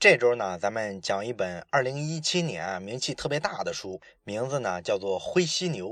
这周呢，咱们讲一本二零一七年啊名气特别大的书，名字呢叫做《灰犀牛》。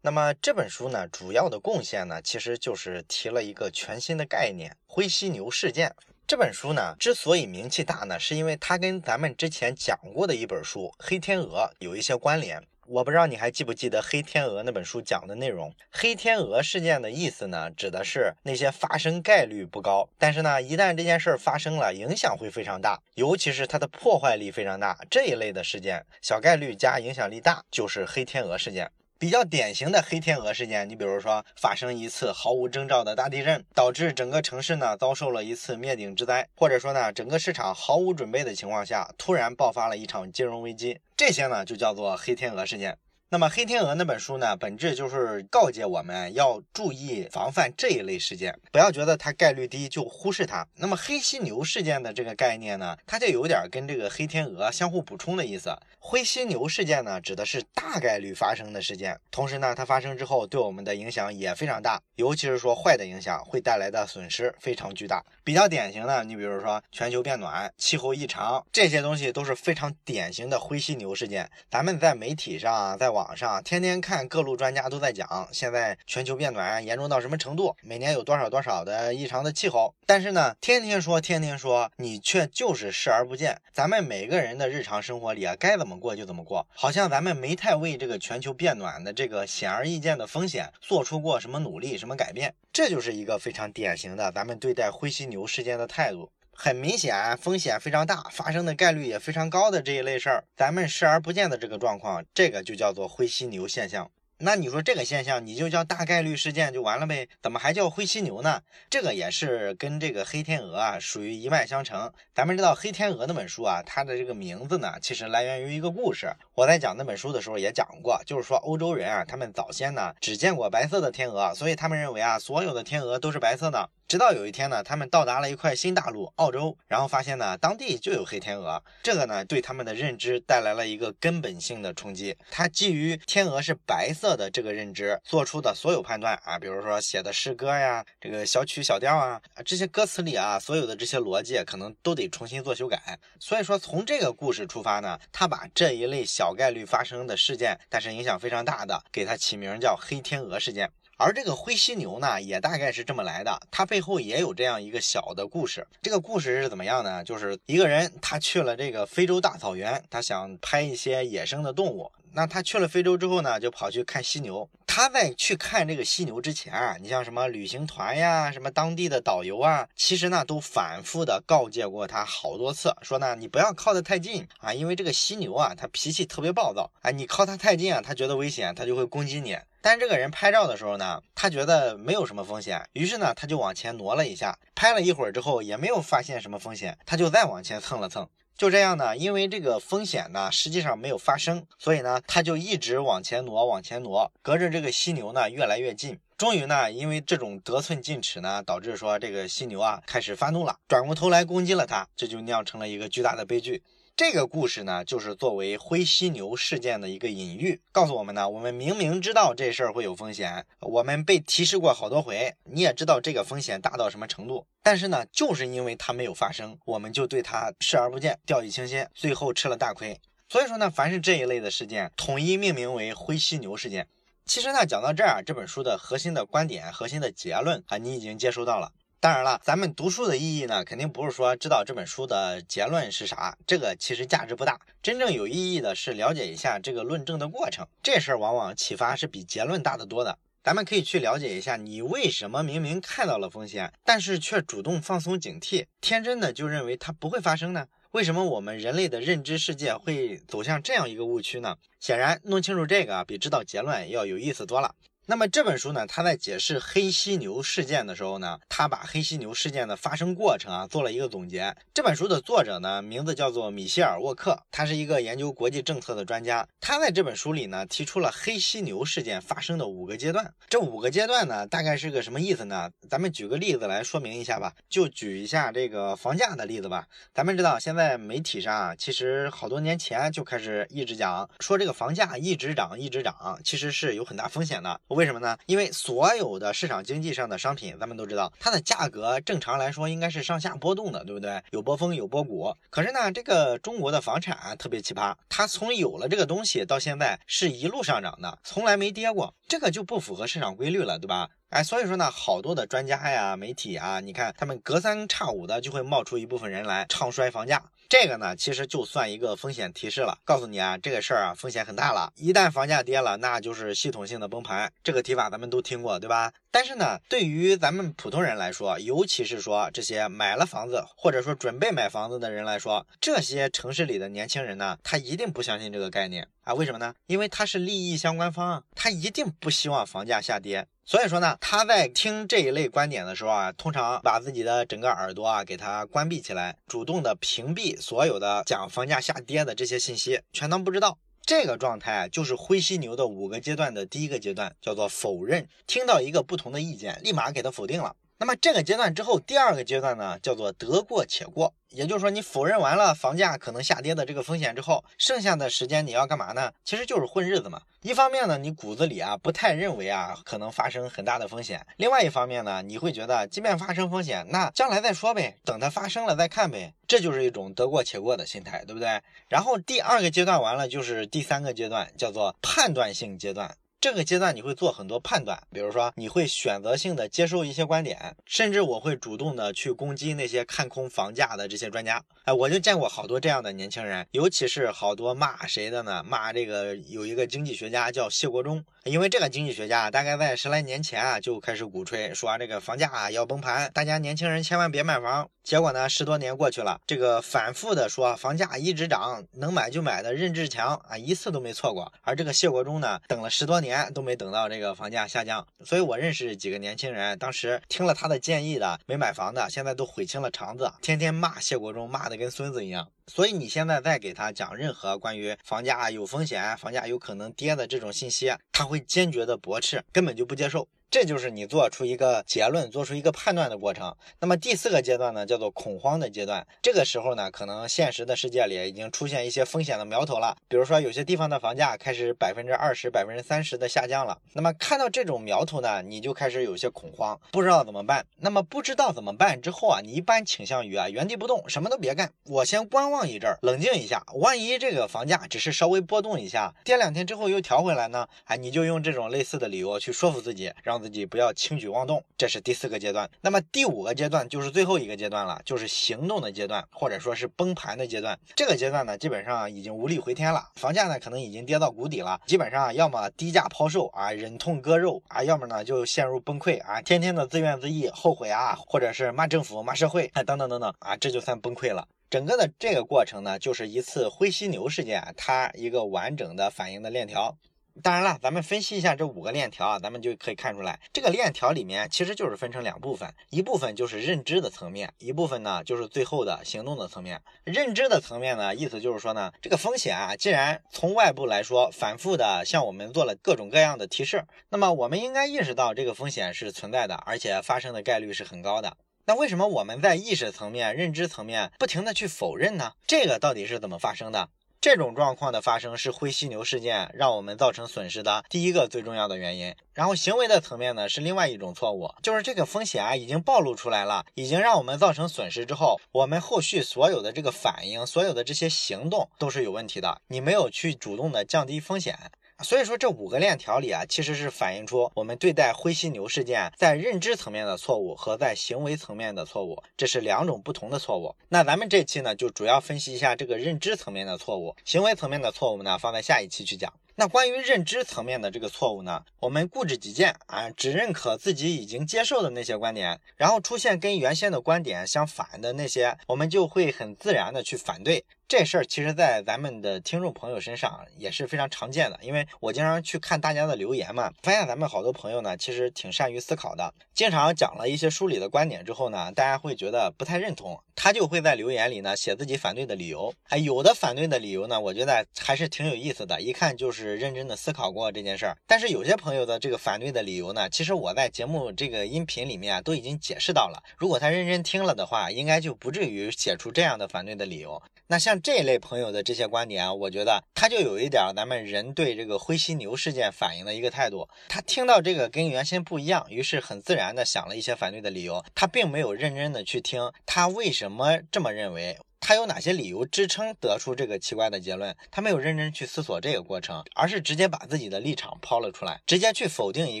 那么这本书呢，主要的贡献呢，其实就是提了一个全新的概念——灰犀牛事件。这本书呢，之所以名气大呢，是因为它跟咱们之前讲过的一本书《黑天鹅》有一些关联。我不知道你还记不记得《黑天鹅》那本书讲的内容？黑天鹅事件的意思呢，指的是那些发生概率不高，但是呢，一旦这件事儿发生了，影响会非常大，尤其是它的破坏力非常大这一类的事件，小概率加影响力大，就是黑天鹅事件。比较典型的黑天鹅事件，你比如说发生一次毫无征兆的大地震，导致整个城市呢遭受了一次灭顶之灾，或者说呢整个市场毫无准备的情况下突然爆发了一场金融危机，这些呢就叫做黑天鹅事件。那么《黑天鹅》那本书呢，本质就是告诫我们要注意防范这一类事件，不要觉得它概率低就忽视它。那么黑犀牛事件的这个概念呢，它就有点跟这个黑天鹅相互补充的意思。灰犀牛事件呢，指的是大概率发生的事件，同时呢，它发生之后对我们的影响也非常大，尤其是说坏的影响会带来的损失非常巨大。比较典型的，你比如说全球变暖、气候异常这些东西都是非常典型的灰犀牛事件。咱们在媒体上，在网。网上天天看各路专家都在讲，现在全球变暖严重到什么程度，每年有多少多少的异常的气候。但是呢，天天说天天说，你却就是视而不见。咱们每个人的日常生活里啊，该怎么过就怎么过，好像咱们没太为这个全球变暖的这个显而易见的风险做出过什么努力、什么改变。这就是一个非常典型的咱们对待灰犀牛事件的态度。很明显，风险非常大，发生的概率也非常高的这一类事儿，咱们视而不见的这个状况，这个就叫做灰犀牛现象。那你说这个现象，你就叫大概率事件就完了呗？怎么还叫灰犀牛呢？这个也是跟这个黑天鹅啊属于一脉相承。咱们知道黑天鹅那本书啊，它的这个名字呢，其实来源于一个故事。我在讲那本书的时候也讲过，就是说欧洲人啊，他们早先呢只见过白色的天鹅，所以他们认为啊，所有的天鹅都是白色的。直到有一天呢，他们到达了一块新大陆澳洲，然后发现呢，当地就有黑天鹅。这个呢，对他们的认知带来了一个根本性的冲击。他基于天鹅是白色的这个认知做出的所有判断啊，比如说写的诗歌呀，这个小曲小调啊，这些歌词里啊，所有的这些逻辑可能都得重新做修改。所以说，从这个故事出发呢，他把这一类小概率发生的事件，但是影响非常大的，给它起名叫黑天鹅事件。而这个灰犀牛呢，也大概是这么来的。它背后也有这样一个小的故事。这个故事是怎么样呢？就是一个人他去了这个非洲大草原，他想拍一些野生的动物。那他去了非洲之后呢，就跑去看犀牛。他在去看这个犀牛之前啊，你像什么旅行团呀，什么当地的导游啊，其实呢都反复的告诫过他好多次，说呢你不要靠得太近啊，因为这个犀牛啊，它脾气特别暴躁啊，你靠它太近啊，它觉得危险，它就会攻击你。但这个人拍照的时候呢，他觉得没有什么风险，于是呢，他就往前挪了一下，拍了一会儿之后，也没有发现什么风险，他就再往前蹭了蹭。就这样呢，因为这个风险呢，实际上没有发生，所以呢，他就一直往前挪，往前挪，隔着这个犀牛呢越来越近。终于呢，因为这种得寸进尺呢，导致说这个犀牛啊开始发怒了，转过头来攻击了他，这就酿成了一个巨大的悲剧。这个故事呢，就是作为灰犀牛事件的一个隐喻，告诉我们呢，我们明明知道这事儿会有风险，我们被提示过好多回，你也知道这个风险大到什么程度，但是呢，就是因为它没有发生，我们就对它视而不见，掉以轻心，最后吃了大亏。所以说呢，凡是这一类的事件，统一命名为灰犀牛事件。其实呢，讲到这儿，这本书的核心的观点、核心的结论啊，你已经接收到了。当然了，咱们读书的意义呢，肯定不是说知道这本书的结论是啥，这个其实价值不大。真正有意义的是了解一下这个论证的过程，这事儿往往启发是比结论大得多的。咱们可以去了解一下，你为什么明明看到了风险，但是却主动放松警惕，天真的就认为它不会发生呢？为什么我们人类的认知世界会走向这样一个误区呢？显然，弄清楚这个比知道结论要有意思多了。那么这本书呢，他在解释黑犀牛事件的时候呢，他把黑犀牛事件的发生过程啊做了一个总结。这本书的作者呢，名字叫做米歇尔沃克，他是一个研究国际政策的专家。他在这本书里呢，提出了黑犀牛事件发生的五个阶段。这五个阶段呢，大概是个什么意思呢？咱们举个例子来说明一下吧。就举一下这个房价的例子吧。咱们知道，现在媒体上啊，其实好多年前就开始一直讲说这个房价一直涨一直涨，其实是有很大风险的。为什么呢？因为所有的市场经济上的商品，咱们都知道，它的价格正常来说应该是上下波动的，对不对？有波峰，有波谷。可是呢，这个中国的房产特别奇葩，它从有了这个东西到现在是一路上涨的，从来没跌过，这个就不符合市场规律了，对吧？哎，所以说呢，好多的专家呀、媒体啊，你看他们隔三差五的就会冒出一部分人来唱衰房价。这个呢，其实就算一个风险提示了，告诉你啊，这个事儿啊，风险很大了。一旦房价跌了，那就是系统性的崩盘。这个提法咱们都听过，对吧？但是呢，对于咱们普通人来说，尤其是说这些买了房子或者说准备买房子的人来说，这些城市里的年轻人呢，他一定不相信这个概念啊？为什么呢？因为他是利益相关方，他一定不希望房价下跌。所以说呢，他在听这一类观点的时候啊，通常把自己的整个耳朵啊给它关闭起来，主动的屏蔽所有的讲房价下跌的这些信息，全当不知道。这个状态就是灰犀牛的五个阶段的第一个阶段，叫做否认。听到一个不同的意见，立马给他否定了。那么这个阶段之后，第二个阶段呢，叫做得过且过。也就是说，你否认完了房价可能下跌的这个风险之后，剩下的时间你要干嘛呢？其实就是混日子嘛。一方面呢，你骨子里啊不太认为啊可能发生很大的风险；另外一方面呢，你会觉得即便发生风险，那将来再说呗，等它发生了再看呗。这就是一种得过且过的心态，对不对？然后第二个阶段完了，就是第三个阶段，叫做判断性阶段。这个阶段你会做很多判断，比如说你会选择性的接受一些观点，甚至我会主动的去攻击那些看空房价的这些专家。哎，我就见过好多这样的年轻人，尤其是好多骂谁的呢？骂这个有一个经济学家叫谢国忠，因为这个经济学家大概在十来年前啊就开始鼓吹说这个房价啊要崩盘，大家年轻人千万别买房。结果呢，十多年过去了，这个反复的说房价一直涨，能买就买的任志强啊一次都没错过，而这个谢国忠呢，等了十多。年都没等到这个房价下降，所以我认识几个年轻人，当时听了他的建议的没买房的，现在都悔青了肠子，天天骂谢国忠，骂的跟孙子一样。所以你现在再给他讲任何关于房价有风险、房价有可能跌的这种信息，他会坚决的驳斥，根本就不接受。这就是你做出一个结论、做出一个判断的过程。那么第四个阶段呢，叫做恐慌的阶段。这个时候呢，可能现实的世界里已经出现一些风险的苗头了。比如说，有些地方的房价开始百分之二十、百分之三十的下降了。那么看到这种苗头呢，你就开始有些恐慌，不知道怎么办。那么不知道怎么办之后啊，你一般倾向于啊原地不动，什么都别干，我先观望一阵，冷静一下。万一这个房价只是稍微波动一下，跌两天之后又调回来呢？哎，你就用这种类似的理由去说服自己，自己不要轻举妄动，这是第四个阶段。那么第五个阶段就是最后一个阶段了，就是行动的阶段，或者说是崩盘的阶段。这个阶段呢，基本上已经无力回天了，房价呢可能已经跌到谷底了，基本上要么低价抛售啊，忍痛割肉啊，要么呢就陷入崩溃啊，天天的自怨自艾、后悔啊，或者是骂政府、骂社会啊，等等等等啊，这就算崩溃了。整个的这个过程呢，就是一次灰犀牛事件，它一个完整的反应的链条。当然了，咱们分析一下这五个链条啊，咱们就可以看出来，这个链条里面其实就是分成两部分，一部分就是认知的层面，一部分呢就是最后的行动的层面。认知的层面呢，意思就是说呢，这个风险啊，既然从外部来说反复的向我们做了各种各样的提示，那么我们应该意识到这个风险是存在的，而且发生的概率是很高的。那为什么我们在意识层面、认知层面不停的去否认呢？这个到底是怎么发生的？这种状况的发生是灰犀牛事件让我们造成损失的第一个最重要的原因。然后行为的层面呢是另外一种错误，就是这个风险啊已经暴露出来了，已经让我们造成损失之后，我们后续所有的这个反应，所有的这些行动都是有问题的。你没有去主动的降低风险。所以说这五个链条里啊，其实是反映出我们对待灰犀牛事件在认知层面的错误和在行为层面的错误，这是两种不同的错误。那咱们这期呢，就主要分析一下这个认知层面的错误，行为层面的错误呢，放在下一期去讲。那关于认知层面的这个错误呢，我们固执己见啊，只认可自己已经接受的那些观点，然后出现跟原先的观点相反的那些，我们就会很自然的去反对。这事儿其实，在咱们的听众朋友身上也是非常常见的，因为我经常去看大家的留言嘛，发现咱们好多朋友呢，其实挺善于思考的。经常讲了一些书里的观点之后呢，大家会觉得不太认同，他就会在留言里呢写自己反对的理由。哎，有的反对的理由呢，我觉得还是挺有意思的，一看就是认真的思考过这件事儿。但是有些朋友的这个反对的理由呢，其实我在节目这个音频里面啊都已经解释到了，如果他认真听了的话，应该就不至于写出这样的反对的理由。那像。这一类朋友的这些观点啊，我觉得他就有一点咱们人对这个灰犀牛事件反映的一个态度。他听到这个跟原先不一样，于是很自然的想了一些反对的理由，他并没有认真的去听他为什么这么认为。他有哪些理由支撑得出这个奇怪的结论？他没有认真去思索这个过程，而是直接把自己的立场抛了出来，直接去否定一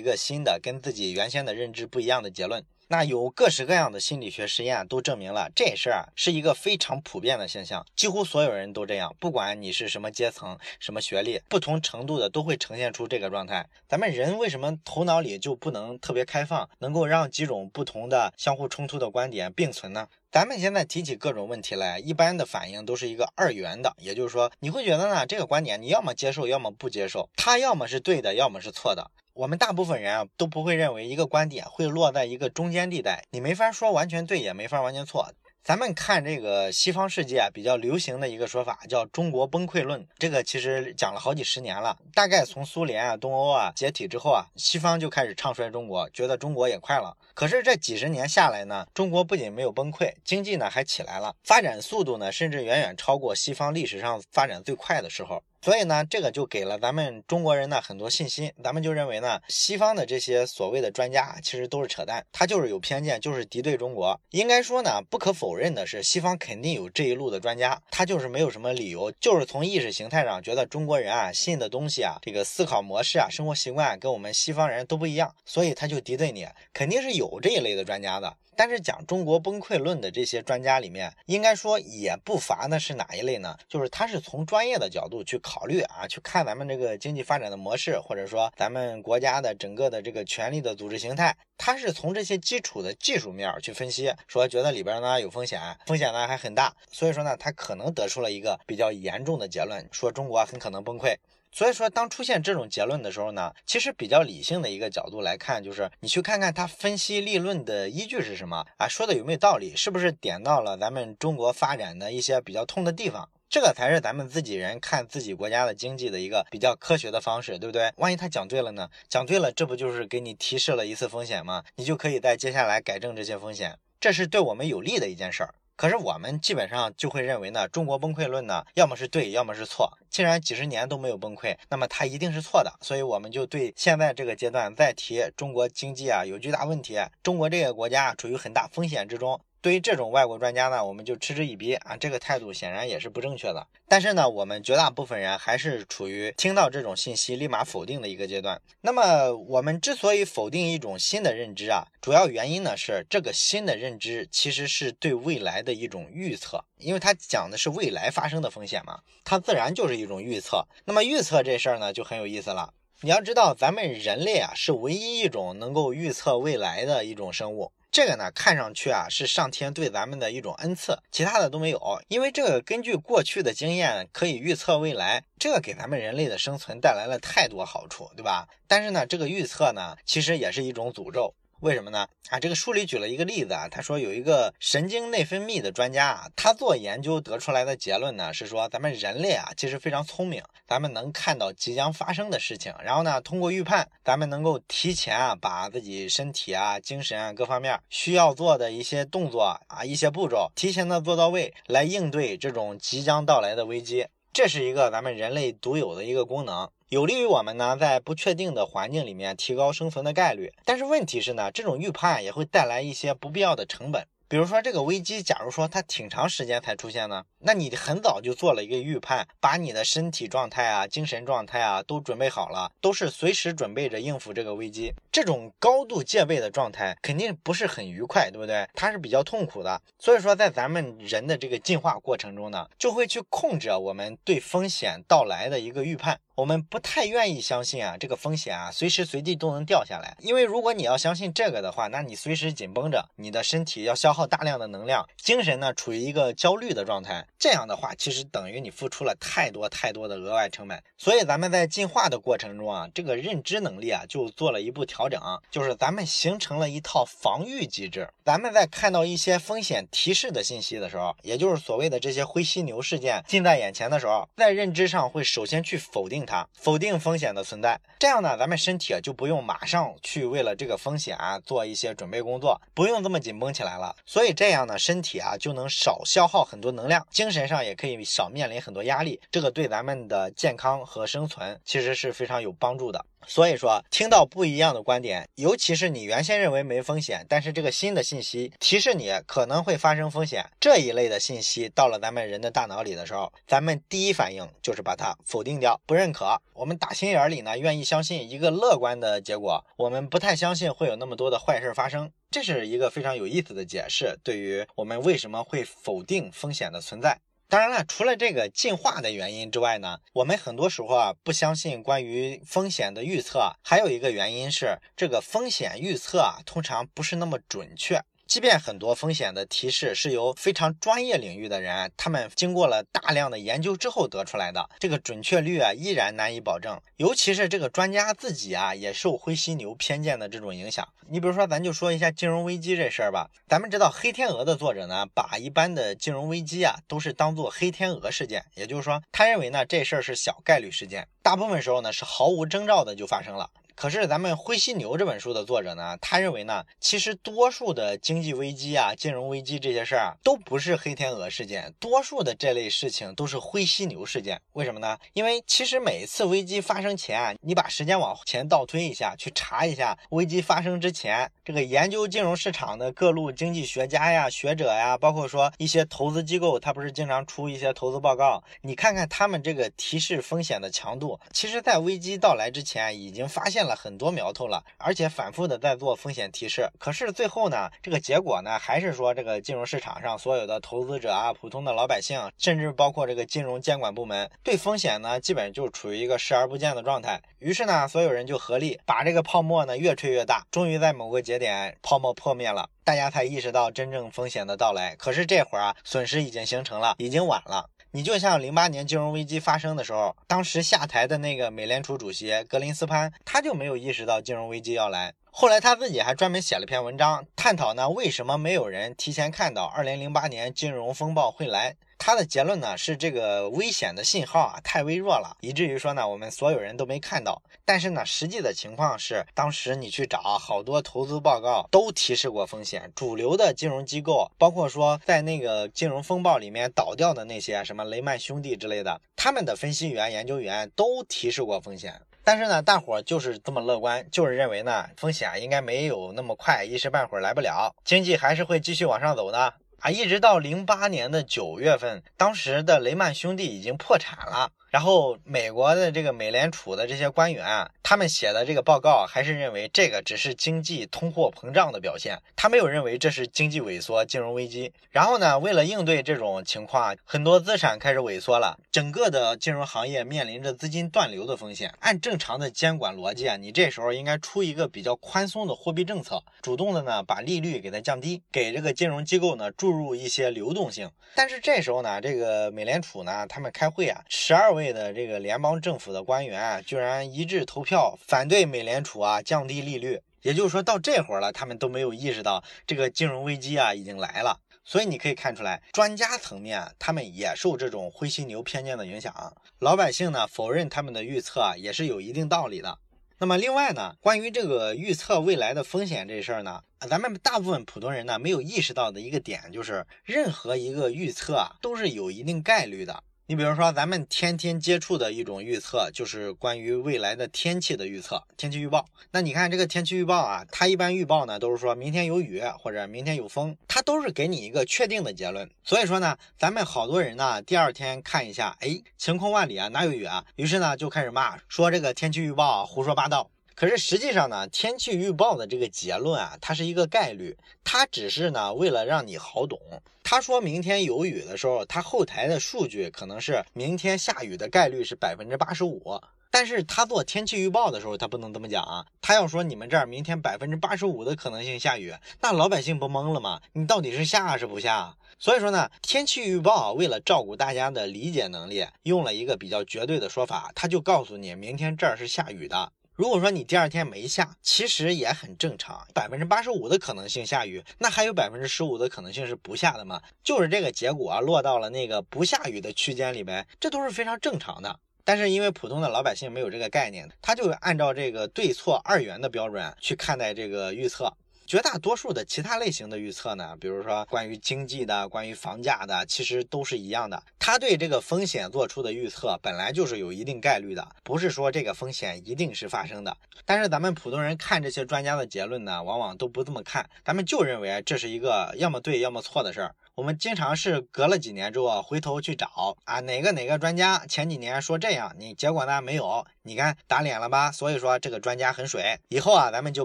个新的跟自己原先的认知不一样的结论。那有各式各样的心理学实验都证明了这事儿啊是一个非常普遍的现象，几乎所有人都这样，不管你是什么阶层、什么学历，不同程度的都会呈现出这个状态。咱们人为什么头脑里就不能特别开放，能够让几种不同的相互冲突的观点并存呢？咱们现在提起各种问题来，一般的反应都是一个二元的，也就是说，你会觉得呢这个观点你要么接受，要么不接受，它要么是对的，要么是错的。我们大部分人啊都不会认为一个观点会落在一个中间地带，你没法说完全对，也没法完全错。咱们看这个西方世界啊，比较流行的一个说法叫“中国崩溃论”，这个其实讲了好几十年了。大概从苏联啊、东欧啊解体之后啊，西方就开始唱衰中国，觉得中国也快了。可是这几十年下来呢，中国不仅没有崩溃，经济呢还起来了，发展速度呢甚至远远超过西方历史上发展最快的时候。所以呢，这个就给了咱们中国人呢很多信心。咱们就认为呢，西方的这些所谓的专家其实都是扯淡，他就是有偏见，就是敌对中国。应该说呢，不可否认的是，西方肯定有这一路的专家，他就是没有什么理由，就是从意识形态上觉得中国人啊信的东西啊，这个思考模式啊，生活习惯跟我们西方人都不一样，所以他就敌对你，肯定是有这一类的专家的。但是讲中国崩溃论的这些专家里面，应该说也不乏的是哪一类呢？就是他是从专业的角度去考考虑啊，去看咱们这个经济发展的模式，或者说咱们国家的整个的这个权力的组织形态，它是从这些基础的技术面去分析，说觉得里边呢有风险，风险呢还很大，所以说呢，他可能得出了一个比较严重的结论，说中国很可能崩溃。所以说，当出现这种结论的时候呢，其实比较理性的一个角度来看，就是你去看看他分析立论的依据是什么啊，说的有没有道理，是不是点到了咱们中国发展的一些比较痛的地方，这个才是咱们自己人看自己国家的经济的一个比较科学的方式，对不对？万一他讲对了呢？讲对了，这不就是给你提示了一次风险吗？你就可以在接下来改正这些风险，这是对我们有利的一件事儿。可是我们基本上就会认为呢，中国崩溃论呢，要么是对，要么是错。既然几十年都没有崩溃，那么它一定是错的。所以我们就对现在这个阶段再提中国经济啊有巨大问题，中国这个国家处于很大风险之中。对于这种外国专家呢，我们就嗤之以鼻啊，这个态度显然也是不正确的。但是呢，我们绝大部分人还是处于听到这种信息立马否定的一个阶段。那么，我们之所以否定一种新的认知啊，主要原因呢是这个新的认知其实是对未来的一种预测，因为它讲的是未来发生的风险嘛，它自然就是一种预测。那么预测这事儿呢就很有意思了。你要知道，咱们人类啊是唯一一种能够预测未来的一种生物。这个呢，看上去啊是上天对咱们的一种恩赐，其他的都没有。因为这个根据过去的经验可以预测未来，这个给咱们人类的生存带来了太多好处，对吧？但是呢，这个预测呢，其实也是一种诅咒。为什么呢？啊，这个书里举了一个例子啊，他说有一个神经内分泌的专家啊，他做研究得出来的结论呢是说，咱们人类啊其实非常聪明，咱们能看到即将发生的事情，然后呢通过预判，咱们能够提前啊把自己身体啊、精神啊各方面需要做的一些动作啊、一些步骤提前的做到位，来应对这种即将到来的危机。这是一个咱们人类独有的一个功能。有利于我们呢，在不确定的环境里面提高生存的概率。但是问题是呢，这种预判也会带来一些不必要的成本。比如说这个危机，假如说它挺长时间才出现呢，那你很早就做了一个预判，把你的身体状态啊、精神状态啊都准备好了，都是随时准备着应付这个危机。这种高度戒备的状态肯定不是很愉快，对不对？它是比较痛苦的。所以说，在咱们人的这个进化过程中呢，就会去控制我们对风险到来的一个预判。我们不太愿意相信啊，这个风险啊，随时随地都能掉下来。因为如果你要相信这个的话，那你随时紧绷着，你的身体要消耗大量的能量，精神呢处于一个焦虑的状态。这样的话，其实等于你付出了太多太多的额外成本。所以咱们在进化的过程中啊，这个认知能力啊就做了一步调整，就是咱们形成了一套防御机制。咱们在看到一些风险提示的信息的时候，也就是所谓的这些灰犀牛事件近在眼前的时候，在认知上会首先去否定它，否定风险的存在。这样呢，咱们身体就不用马上去为了这个风险啊做一些准备工作，不用这么紧绷起来了。所以这样呢，身体啊就能少消耗很多能量，精神上也可以少面临很多压力。这个对咱们的健康和生存其实是非常有帮助的。所以说，听到不一样的观点，尤其是你原先认为没风险，但是这个新的信息提示你可能会发生风险这一类的信息到了咱们人的大脑里的时候，咱们第一反应就是把它否定掉，不认可。我们打心眼里呢，愿意相信一个乐观的结果，我们不太相信会有那么多的坏事发生。这是一个非常有意思的解释，对于我们为什么会否定风险的存在。当然了，除了这个进化的原因之外呢，我们很多时候啊不相信关于风险的预测，还有一个原因是这个风险预测啊通常不是那么准确。即便很多风险的提示是由非常专业领域的人，他们经过了大量的研究之后得出来的，这个准确率啊依然难以保证。尤其是这个专家自己啊，也受灰犀牛偏见的这种影响。你比如说，咱就说一下金融危机这事儿吧。咱们知道《黑天鹅》的作者呢，把一般的金融危机啊都是当做黑天鹅事件，也就是说，他认为呢这事儿是小概率事件，大部分时候呢是毫无征兆的就发生了。可是咱们《灰犀牛》这本书的作者呢，他认为呢，其实多数的经济危机啊、金融危机这些事儿啊，都不是黑天鹅事件，多数的这类事情都是灰犀牛事件。为什么呢？因为其实每一次危机发生前啊，你把时间往前倒推一下，去查一下危机发生之前，这个研究金融市场的各路经济学家呀、学者呀，包括说一些投资机构，他不是经常出一些投资报告，你看看他们这个提示风险的强度，其实在危机到来之前已经发现了。很多苗头了，而且反复的在做风险提示，可是最后呢，这个结果呢，还是说这个金融市场上所有的投资者啊，普通的老百姓，甚至包括这个金融监管部门，对风险呢，基本就处于一个视而不见的状态。于是呢，所有人就合力把这个泡沫呢越吹越大，终于在某个节点泡沫破灭了，大家才意识到真正风险的到来。可是这会儿啊，损失已经形成了，已经晚了。你就像零八年金融危机发生的时候，当时下台的那个美联储主席格林斯潘，他就没有意识到金融危机要来。后来他自己还专门写了篇文章，探讨呢为什么没有人提前看到二零零八年金融风暴会来。他的结论呢是这个危险的信号啊太微弱了，以至于说呢我们所有人都没看到。但是呢实际的情况是，当时你去找好多投资报告都提示过风险，主流的金融机构，包括说在那个金融风暴里面倒掉的那些什么雷曼兄弟之类的，他们的分析员、研究员都提示过风险。但是呢，大伙儿就是这么乐观，就是认为呢风险应该没有那么快，一时半会儿来不了，经济还是会继续往上走的。啊，一直到零八年的九月份，当时的雷曼兄弟已经破产了。然后，美国的这个美联储的这些官员，他们写的这个报告还是认为这个只是经济通货膨胀的表现，他没有认为这是经济萎缩、金融危机。然后呢，为了应对这种情况，很多资产开始萎缩了，整个的金融行业面临着资金断流的风险。按正常的监管逻辑啊，你这时候应该出一个比较宽松的货币政策，主动的呢把利率给它降低，给这个金融机构呢注入一些流动性。但是这时候呢，这个美联储呢，他们开会啊，十二位。位的这个联邦政府的官员啊居然一致投票反对美联储啊降低利率，也就是说到这会儿了，他们都没有意识到这个金融危机啊已经来了。所以你可以看出来，专家层面他们也受这种灰犀牛偏见的影响，老百姓呢否认他们的预测啊也是有一定道理的。那么另外呢，关于这个预测未来的风险这事儿呢，咱们大部分普通人呢没有意识到的一个点就是，任何一个预测啊都是有一定概率的。你比如说，咱们天天接触的一种预测，就是关于未来的天气的预测，天气预报。那你看这个天气预报啊，它一般预报呢都是说明天有雨或者明天有风，它都是给你一个确定的结论。所以说呢，咱们好多人呢，第二天看一下，哎，晴空万里啊，哪有雨啊？于是呢就开始骂，说这个天气预报啊胡说八道。可是实际上呢，天气预报的这个结论啊，它是一个概率，它只是呢为了让你好懂。他说明天有雨的时候，他后台的数据可能是明天下雨的概率是百分之八十五。但是他做天气预报的时候，他不能这么讲啊，他要说你们这儿明天百分之八十五的可能性下雨，那老百姓不懵了吗？你到底是下是不下？所以说呢，天气预报为了照顾大家的理解能力，用了一个比较绝对的说法，他就告诉你明天这儿是下雨的。如果说你第二天没下，其实也很正常，百分之八十五的可能性下雨，那还有百分之十五的可能性是不下的嘛？就是这个结果啊落到了那个不下雨的区间里边，这都是非常正常的。但是因为普通的老百姓没有这个概念，他就按照这个对错二元的标准去看待这个预测。绝大多数的其他类型的预测呢，比如说关于经济的、关于房价的，其实都是一样的。他对这个风险做出的预测本来就是有一定概率的，不是说这个风险一定是发生的。但是咱们普通人看这些专家的结论呢，往往都不这么看，咱们就认为这是一个要么对要么错的事儿。我们经常是隔了几年之后啊回头去找啊，哪个哪个专家前几年说这样，你结果呢没有？你看打脸了吧？所以说这个专家很水，以后啊咱们就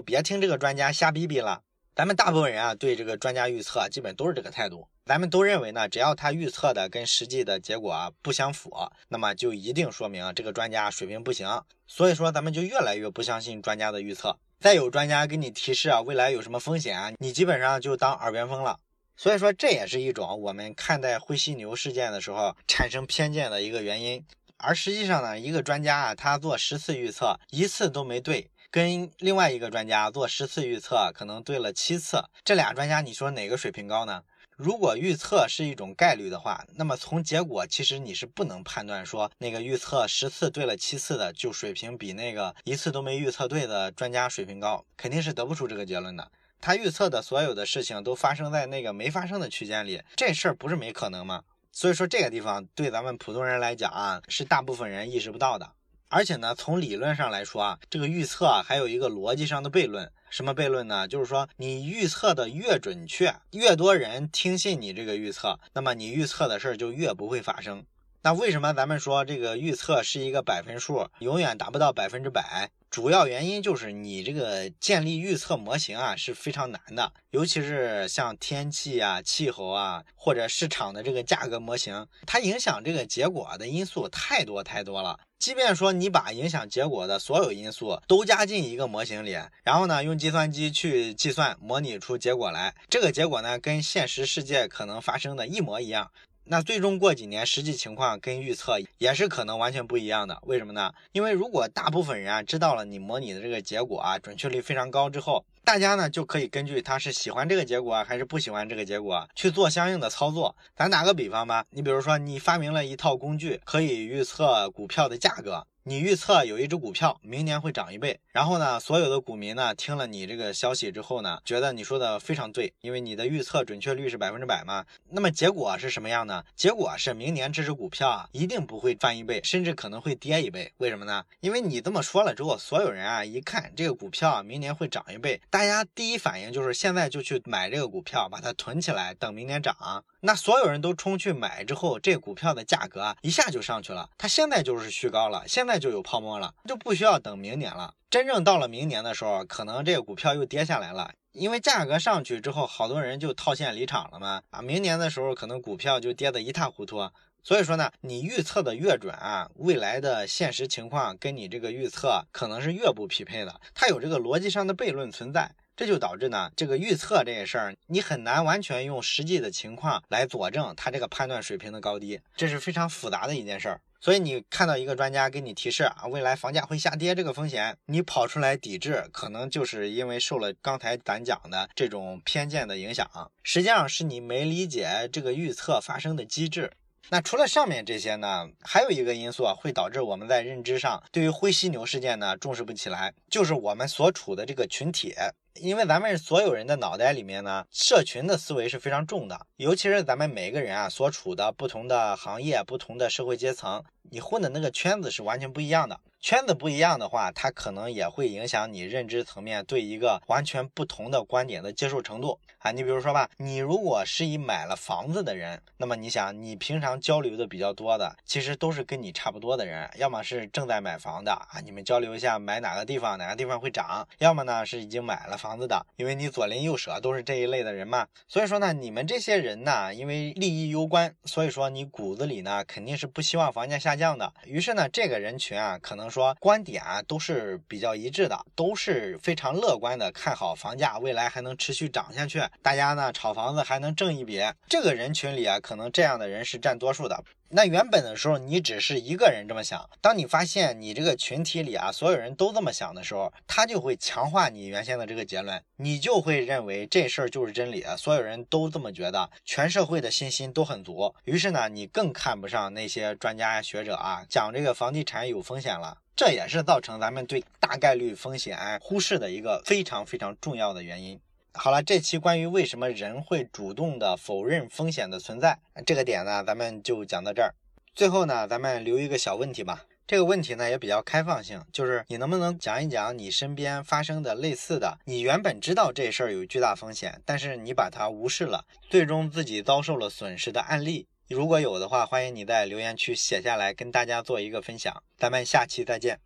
别听这个专家瞎逼逼了。咱们大部分人啊对这个专家预测基本都是这个态度，咱们都认为呢，只要他预测的跟实际的结果啊不相符，那么就一定说明这个专家水平不行。所以说咱们就越来越不相信专家的预测。再有专家给你提示啊未来有什么风险，你基本上就当耳边风了。所以说，这也是一种我们看待灰犀牛事件的时候产生偏见的一个原因。而实际上呢，一个专家啊，他做十次预测，一次都没对，跟另外一个专家做十次预测，可能对了七次，这俩专家你说哪个水平高呢？如果预测是一种概率的话，那么从结果其实你是不能判断说那个预测十次对了七次的就水平比那个一次都没预测对的专家水平高，肯定是得不出这个结论的。他预测的所有的事情都发生在那个没发生的区间里，这事儿不是没可能吗？所以说这个地方对咱们普通人来讲啊，是大部分人意识不到的。而且呢，从理论上来说啊，这个预测还有一个逻辑上的悖论。什么悖论呢？就是说你预测的越准确，越多人听信你这个预测，那么你预测的事儿就越不会发生。那为什么咱们说这个预测是一个百分数，永远达不到百分之百？主要原因就是你这个建立预测模型啊是非常难的，尤其是像天气啊、气候啊，或者市场的这个价格模型，它影响这个结果的因素太多太多了。即便说你把影响结果的所有因素都加进一个模型里，然后呢用计算机去计算模拟出结果来，这个结果呢跟现实世界可能发生的一模一样。那最终过几年，实际情况跟预测也是可能完全不一样的。为什么呢？因为如果大部分人啊知道了你模拟的这个结果啊准确率非常高之后，大家呢就可以根据他是喜欢这个结果啊还是不喜欢这个结果去做相应的操作。咱打个比方吧，你比如说你发明了一套工具，可以预测股票的价格。你预测有一只股票明年会涨一倍，然后呢，所有的股民呢听了你这个消息之后呢，觉得你说的非常对，因为你的预测准确率是百分之百嘛。那么结果是什么样呢？结果是明年这只股票啊一定不会翻一倍，甚至可能会跌一倍。为什么呢？因为你这么说了之后，所有人啊一看这个股票明年会涨一倍，大家第一反应就是现在就去买这个股票，把它囤起来，等明年涨。那所有人都冲去买之后，这股票的价格啊一下就上去了，它现在就是虚高了，现在就有泡沫了，就不需要等明年了。真正到了明年的时候，可能这个股票又跌下来了，因为价格上去之后，好多人就套现离场了嘛。啊，明年的时候可能股票就跌得一塌糊涂。所以说呢，你预测的越准啊，未来的现实情况跟你这个预测可能是越不匹配的，它有这个逻辑上的悖论存在。这就导致呢，这个预测这些事儿，你很难完全用实际的情况来佐证它这个判断水平的高低，这是非常复杂的一件事儿。所以你看到一个专家给你提示啊，未来房价会下跌这个风险，你跑出来抵制，可能就是因为受了刚才咱讲的这种偏见的影响，实际上是你没理解这个预测发生的机制。那除了上面这些呢，还有一个因素啊，会导致我们在认知上对于灰犀牛事件呢重视不起来，就是我们所处的这个群体。因为咱们所有人的脑袋里面呢，社群的思维是非常重的，尤其是咱们每个人啊所处的不同的行业、不同的社会阶层，你混的那个圈子是完全不一样的。圈子不一样的话，它可能也会影响你认知层面对一个完全不同的观点的接受程度啊。你比如说吧，你如果是以买了房子的人，那么你想，你平常交流的比较多的，其实都是跟你差不多的人，要么是正在买房的啊，你们交流一下买哪个地方，哪个地方会涨；要么呢是已经买了房子的，因为你左邻右舍都是这一类的人嘛。所以说呢，你们这些人呢，因为利益攸关，所以说你骨子里呢肯定是不希望房价下降的。于是呢，这个人群啊，可能。说观点啊都是比较一致的，都是非常乐观的，看好房价未来还能持续涨下去，大家呢炒房子还能挣一笔。这个人群里啊，可能这样的人是占多数的。那原本的时候，你只是一个人这么想。当你发现你这个群体里啊，所有人都这么想的时候，他就会强化你原先的这个结论，你就会认为这事儿就是真理，所有人都这么觉得，全社会的信心都很足。于是呢，你更看不上那些专家学者啊，讲这个房地产有风险了。这也是造成咱们对大概率风险忽视的一个非常非常重要的原因。好了，这期关于为什么人会主动的否认风险的存在这个点呢，咱们就讲到这儿。最后呢，咱们留一个小问题吧。这个问题呢也比较开放性，就是你能不能讲一讲你身边发生的类似的，你原本知道这事儿有巨大风险，但是你把它无视了，最终自己遭受了损失的案例？如果有的话，欢迎你在留言区写下来，跟大家做一个分享。咱们下期再见。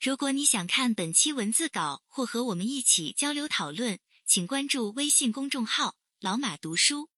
如果你想看本期文字稿或和我们一起交流讨论。请关注微信公众号“老马读书”。